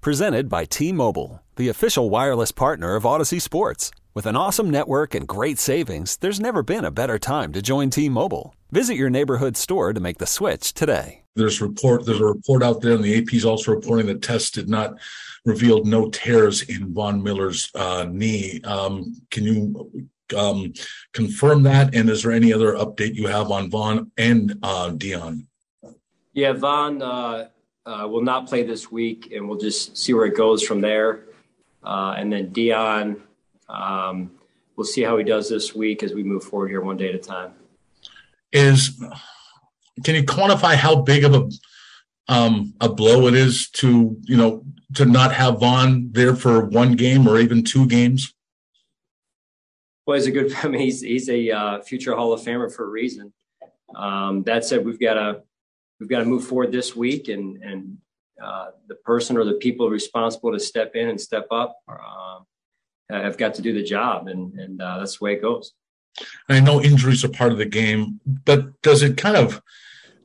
Presented by T Mobile, the official wireless partner of Audacy Sports. With an awesome network and great savings, there's never been a better time to join T Mobile. Visit your neighborhood store to make the switch today. There's report. There's a report out there, and the AP is also reporting that tests did not revealed no tears in Von Miller's uh, knee. Um, can you um, confirm that? And is there any other update you have on Von and uh, Dion? Yeah, Von uh, uh, will not play this week, and we'll just see where it goes from there. Uh, and then Dion, um, we'll see how he does this week as we move forward here, one day at a time. Is can you quantify how big of a um, a blow it is to you know to not have Von there for one game or even two games? Well, he's a good. I mean, he's he's a uh, future Hall of Famer for a reason. Um, that said, we've got to we've got to move forward this week, and and uh, the person or the people responsible to step in and step up uh, have got to do the job, and and uh, that's the way it goes. I know injuries are part of the game, but does it kind of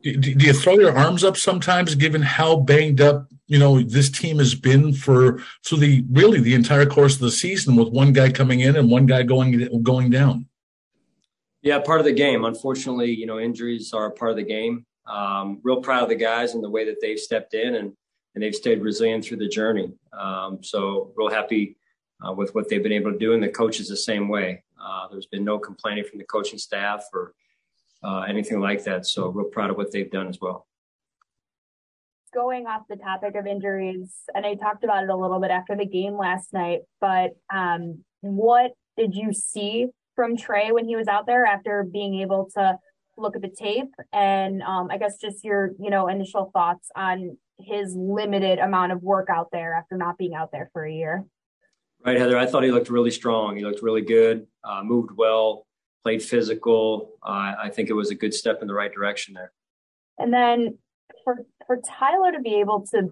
do you throw your arms up sometimes, given how banged up you know this team has been for so the really the entire course of the season, with one guy coming in and one guy going going down? Yeah, part of the game. Unfortunately, you know, injuries are a part of the game. Um, real proud of the guys and the way that they've stepped in and and they've stayed resilient through the journey. Um, so real happy uh, with what they've been able to do, and the coaches the same way. Uh, there's been no complaining from the coaching staff or uh, anything like that. So real proud of what they've done as well. Going off the topic of injuries, and I talked about it a little bit after the game last night, but um, what did you see from Trey when he was out there after being able to look at the tape? And um, I guess just your, you know, initial thoughts on his limited amount of work out there after not being out there for a year. Right, Heather. I thought he looked really strong. He looked really good, uh, moved well, played physical. Uh, I think it was a good step in the right direction there. And then for for Tyler to be able to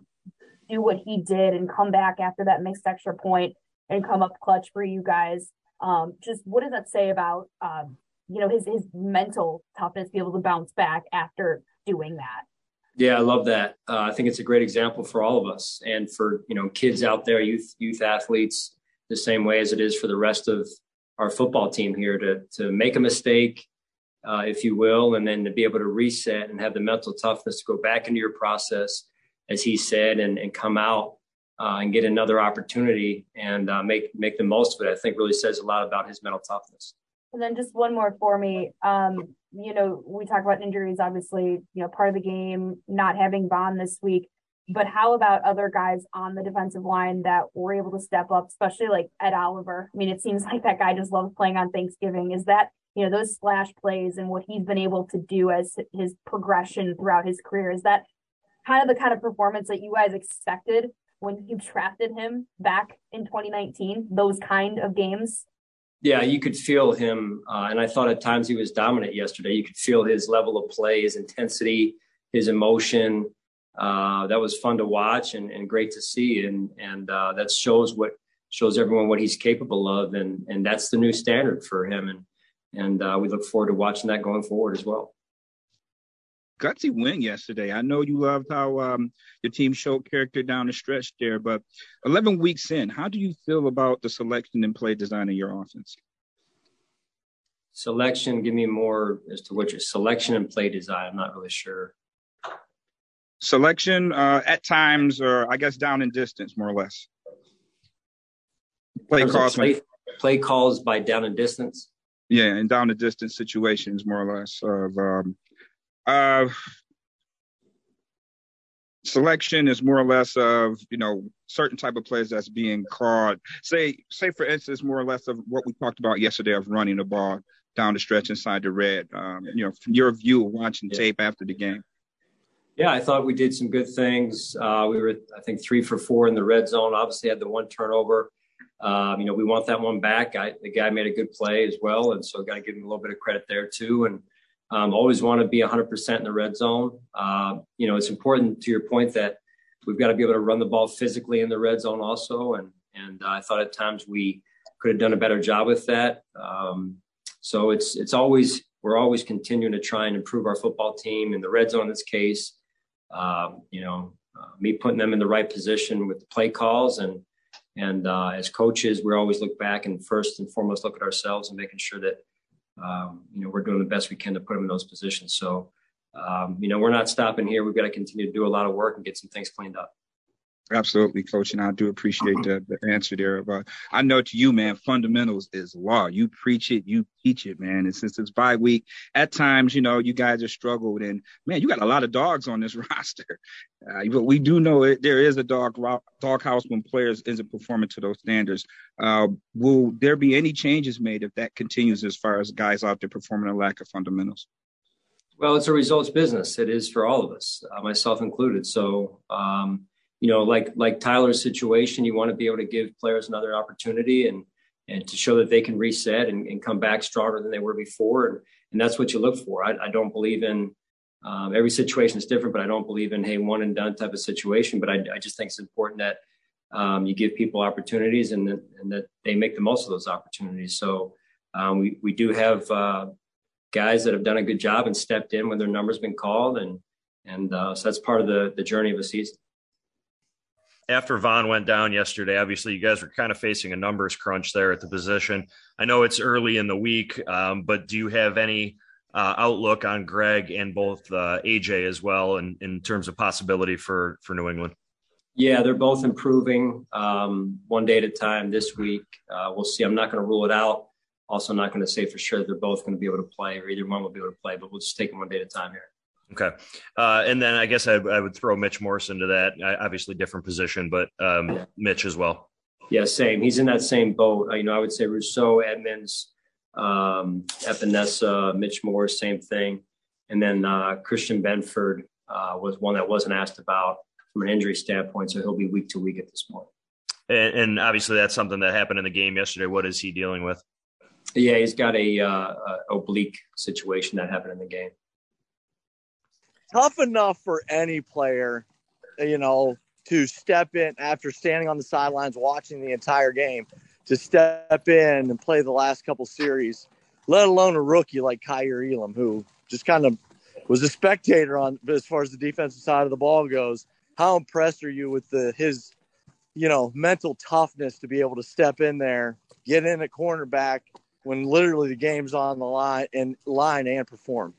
do what he did and come back after that mixed extra point and come up clutch for you guys, um, just what does that say about um, you know his his mental toughness, be able to bounce back after doing that? Yeah, I love that. Uh, I think it's a great example for all of us and for you know kids out there, youth youth athletes, the same way as it is for the rest of our football team here to to make a mistake, uh, if you will, and then to be able to reset and have the mental toughness to go back into your process, as he said, and, and come out uh, and get another opportunity and uh, make make the most of it. I think really says a lot about his mental toughness. And then just one more for me. Um, you know, we talk about injuries, obviously, you know, part of the game, not having Von this week. But how about other guys on the defensive line that were able to step up, especially like Ed Oliver? I mean, it seems like that guy just loves playing on Thanksgiving. Is that, you know, those splash plays and what he's been able to do as his progression throughout his career? Is that kind of the kind of performance that you guys expected when you drafted him back in 2019? Those kind of games? Yeah, you could feel him. Uh, and I thought at times he was dominant yesterday. You could feel his level of play, his intensity, his emotion uh, that was fun to watch and, and great to see. And, and uh, that shows what shows everyone what he's capable of. And, and that's the new standard for him. And, and uh, we look forward to watching that going forward as well. Gutsy win yesterday. I know you loved how um, your team showed character down the stretch there, but 11 weeks in, how do you feel about the selection and play design of your offense? Selection, give me more as to what your selection and play design. I'm not really sure selection uh, at times, or I guess down in distance, more or less. Play calls, play, play, calls by down and distance. Yeah, and down and distance situations, more or less. Of um, uh, selection is more or less of you know certain type of plays that's being called. Say, say for instance, more or less of what we talked about yesterday of running the ball down the stretch inside the red. Um, you know, from your view of watching yeah. tape after the game. Yeah, I thought we did some good things. Uh, we were, I think, three for four in the red zone. Obviously, had the one turnover. Um, you know, we want that one back. I, the guy made a good play as well, and so got to give him a little bit of credit there too. And um, always want to be 100% in the red zone. Uh, you know, it's important to your point that we've got to be able to run the ball physically in the red zone also. And and I thought at times we could have done a better job with that. Um, so it's it's always we're always continuing to try and improve our football team in the red zone. In this case, um, you know, uh, me putting them in the right position with the play calls and and uh, as coaches, we always look back and first and foremost look at ourselves and making sure that um, you know we're doing the best we can to put them in those positions. So um, you know we're not stopping here. We've got to continue to do a lot of work and get some things cleaned up. Absolutely, coach, and I do appreciate the, the answer there. But I know to you, man, fundamentals is law. You preach it, you teach it, man. And since it's bye week, at times, you know, you guys have struggled, and man, you got a lot of dogs on this roster. Uh, but we do know it, there is a dog dog house when players isn't performing to those standards. Uh, will there be any changes made if that continues as far as guys out there performing a lack of fundamentals? Well, it's a results business. It is for all of us, uh, myself included. So. Um, you know, like like Tyler's situation, you want to be able to give players another opportunity and and to show that they can reset and, and come back stronger than they were before. And, and that's what you look for. I, I don't believe in um, every situation is different, but I don't believe in hey one and done type of situation. But I, I just think it's important that um, you give people opportunities and that, and that they make the most of those opportunities. So um, we we do have uh, guys that have done a good job and stepped in when their number's been called, and and uh, so that's part of the the journey of a season after Von went down yesterday, obviously you guys were kind of facing a numbers crunch there at the position. I know it's early in the week, um, but do you have any uh, outlook on Greg and both uh, AJ as well, in, in terms of possibility for for New England? Yeah, they're both improving um, one day at a time this week. Uh, we'll see. I'm not going to rule it out. Also, not going to say for sure they're both going to be able to play, or either one will be able to play. But we'll just take them one day at a time here. Okay. Uh, and then I guess I, I, would throw Mitch Morse into that. obviously, different position, but um. Mitch as well. Yeah, same. He's in that same boat. Uh, you know, I would say Rousseau, Edmunds, um, Epenesa, Mitch Morse, same thing. And then uh, Christian Benford uh, was one that wasn't asked about from an injury standpoint, so he'll be week to week at this point. And, and obviously, that's something that happened in the game yesterday. What is he dealing with? Yeah, he's got a, uh, a oblique situation that happened in the game tough enough for any player, you know, to step in after standing on the sidelines watching the entire game, to step in and play the last couple series, let alone a rookie like Kaiir Elam, who just kind of was a spectator on as far as the defensive side of the ball goes. How impressed are you with the his, you know, mental toughness to be able to step in there, get in at cornerback when literally the game's on the line and line and perform?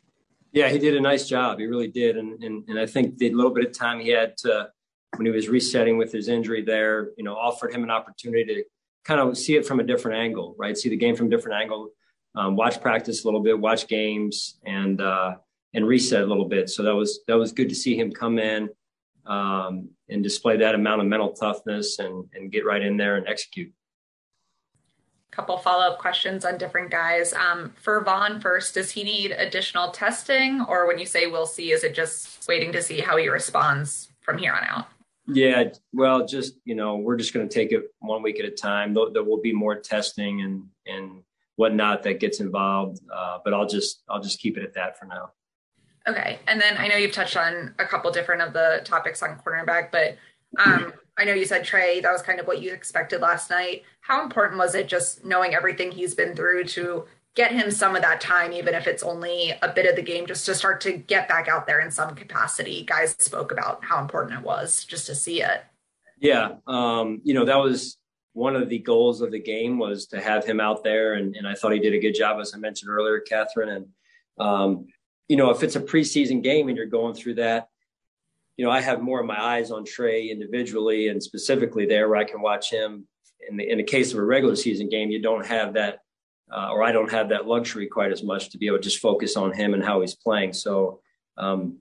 Yeah, he did a nice job. He really did, and and and I think the little bit of time he had to when he was resetting with his injury there, you know, offered him an opportunity to kind of see it from a different angle, right? See the game from a different angle, um, watch practice a little bit, watch games, and uh, and reset a little bit. So that was that was good to see him come in um, and display that amount of mental toughness and and get right in there and execute couple follow-up questions on different guys. Um, for Von first, does he need additional testing, or when you say we'll see, is it just waiting to see how he responds from here on out? Yeah, well, just you know, we're just going to take it one week at a time. There, there, will be more testing and and whatnot that gets involved, uh, but I'll just I'll just keep it at that for now. Okay, and then I know you've touched on a couple different of the topics on cornerback, but um, I know you said Trey, that was kind of what you expected last night. How important was it just knowing everything he's been through to get him some of that time, even if it's only a bit of the game, just to start to get back out there in some capacity? Guys spoke about how important it was just to see it. Yeah. Um, you know, that was one of the goals of the game was to have him out there. And, and I thought he did a good job, as I mentioned earlier, Catherine. And, um, you know, if it's a preseason game and you're going through that, you know, I have more of my eyes on Trey individually and specifically there where I can watch him. In the in the case of a regular season game, you don't have that, uh, or I don't have that luxury quite as much to be able to just focus on him and how he's playing. So, um,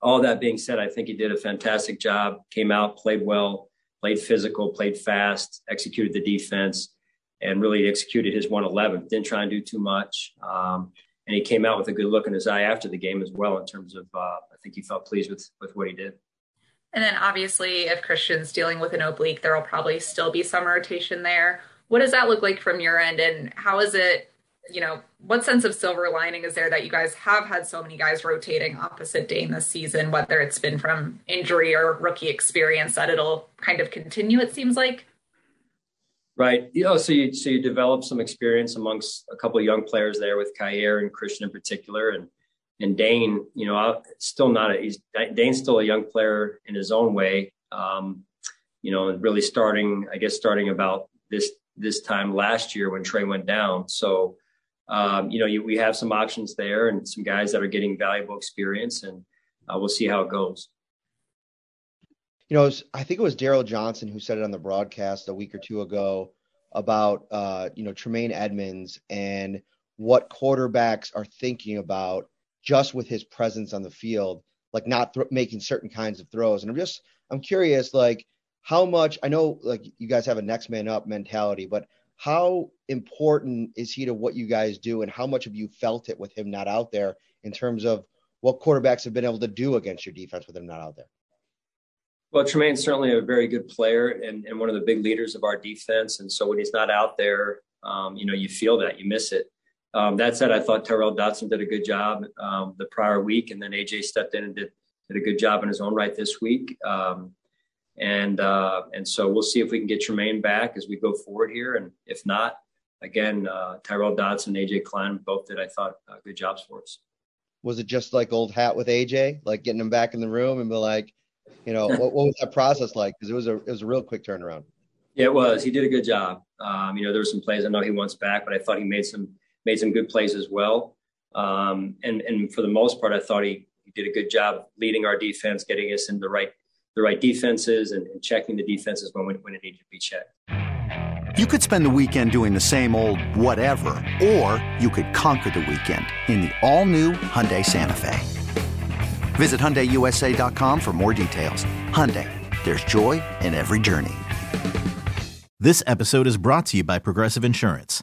all that being said, I think he did a fantastic job. Came out, played well, played physical, played fast, executed the defense, and really executed his 111. Didn't try and do too much. Um, and he came out with a good look in his eye after the game as well. In terms of, uh, think he felt pleased with with what he did. And then obviously, if Christian's dealing with an oblique, there will probably still be some rotation there. What does that look like from your end, and how is it? You know, what sense of silver lining is there that you guys have had so many guys rotating opposite Dane this season, whether it's been from injury or rookie experience, that it'll kind of continue? It seems like. Right. You know, so you so you develop some experience amongst a couple of young players there with Kaiir and Christian in particular, and and Dane. You know, still not a he's Dane's still a young player in his own way. Um, you know, and really starting, I guess, starting about this this time last year when Trey went down. So, um, you know, you, we have some options there and some guys that are getting valuable experience, and uh, we'll see how it goes you know, was, I think it was Daryl Johnston who said it on the broadcast a week or two ago about, uh, you know, Tremaine Edmunds and what quarterbacks are thinking about just with his presence on the field, like not th- making certain kinds of throws. And I'm just, I'm curious, like, how much I know, like, you guys have a next man up mentality, but how important is he to what you guys do, and how much have you felt it with him not out there in terms of what quarterbacks have been able to do against your defense with him not out there? Well, Tremaine's certainly a very good player and, and one of the big leaders of our defense. And so when he's not out there, um, you know, you feel that, you miss it. Um, that said, I thought Tyrel Dodson did a good job um, the prior week, and then AJ stepped in and did did a good job in his own right this week. Um, and uh, and so we'll see if we can get Tremaine back as we go forward here, and if not, again, uh, Tyrel Dodson, AJ Klein both did I thought uh, good jobs for us. Was it just like old hat with AJ, like getting him back in the room and be like, you know, what, what, was that process like? Because it was a it was a real quick turnaround. Yeah, it was. He did a good job. Um, you know, there were some plays I know he wants back, but I thought he made some made some good plays as well. Um, and and for the most part, I thought he, he did a good job leading our defense, getting us in the right the right defenses and, and checking the defenses when when it needed to be checked. You could spend the weekend doing the same old whatever, or you could conquer the weekend in the all new Hyundai Santa Fe. Visit HyundaiUSA.com for more details. Hyundai, there's joy in every journey. This episode is brought to you by Progressive Insurance.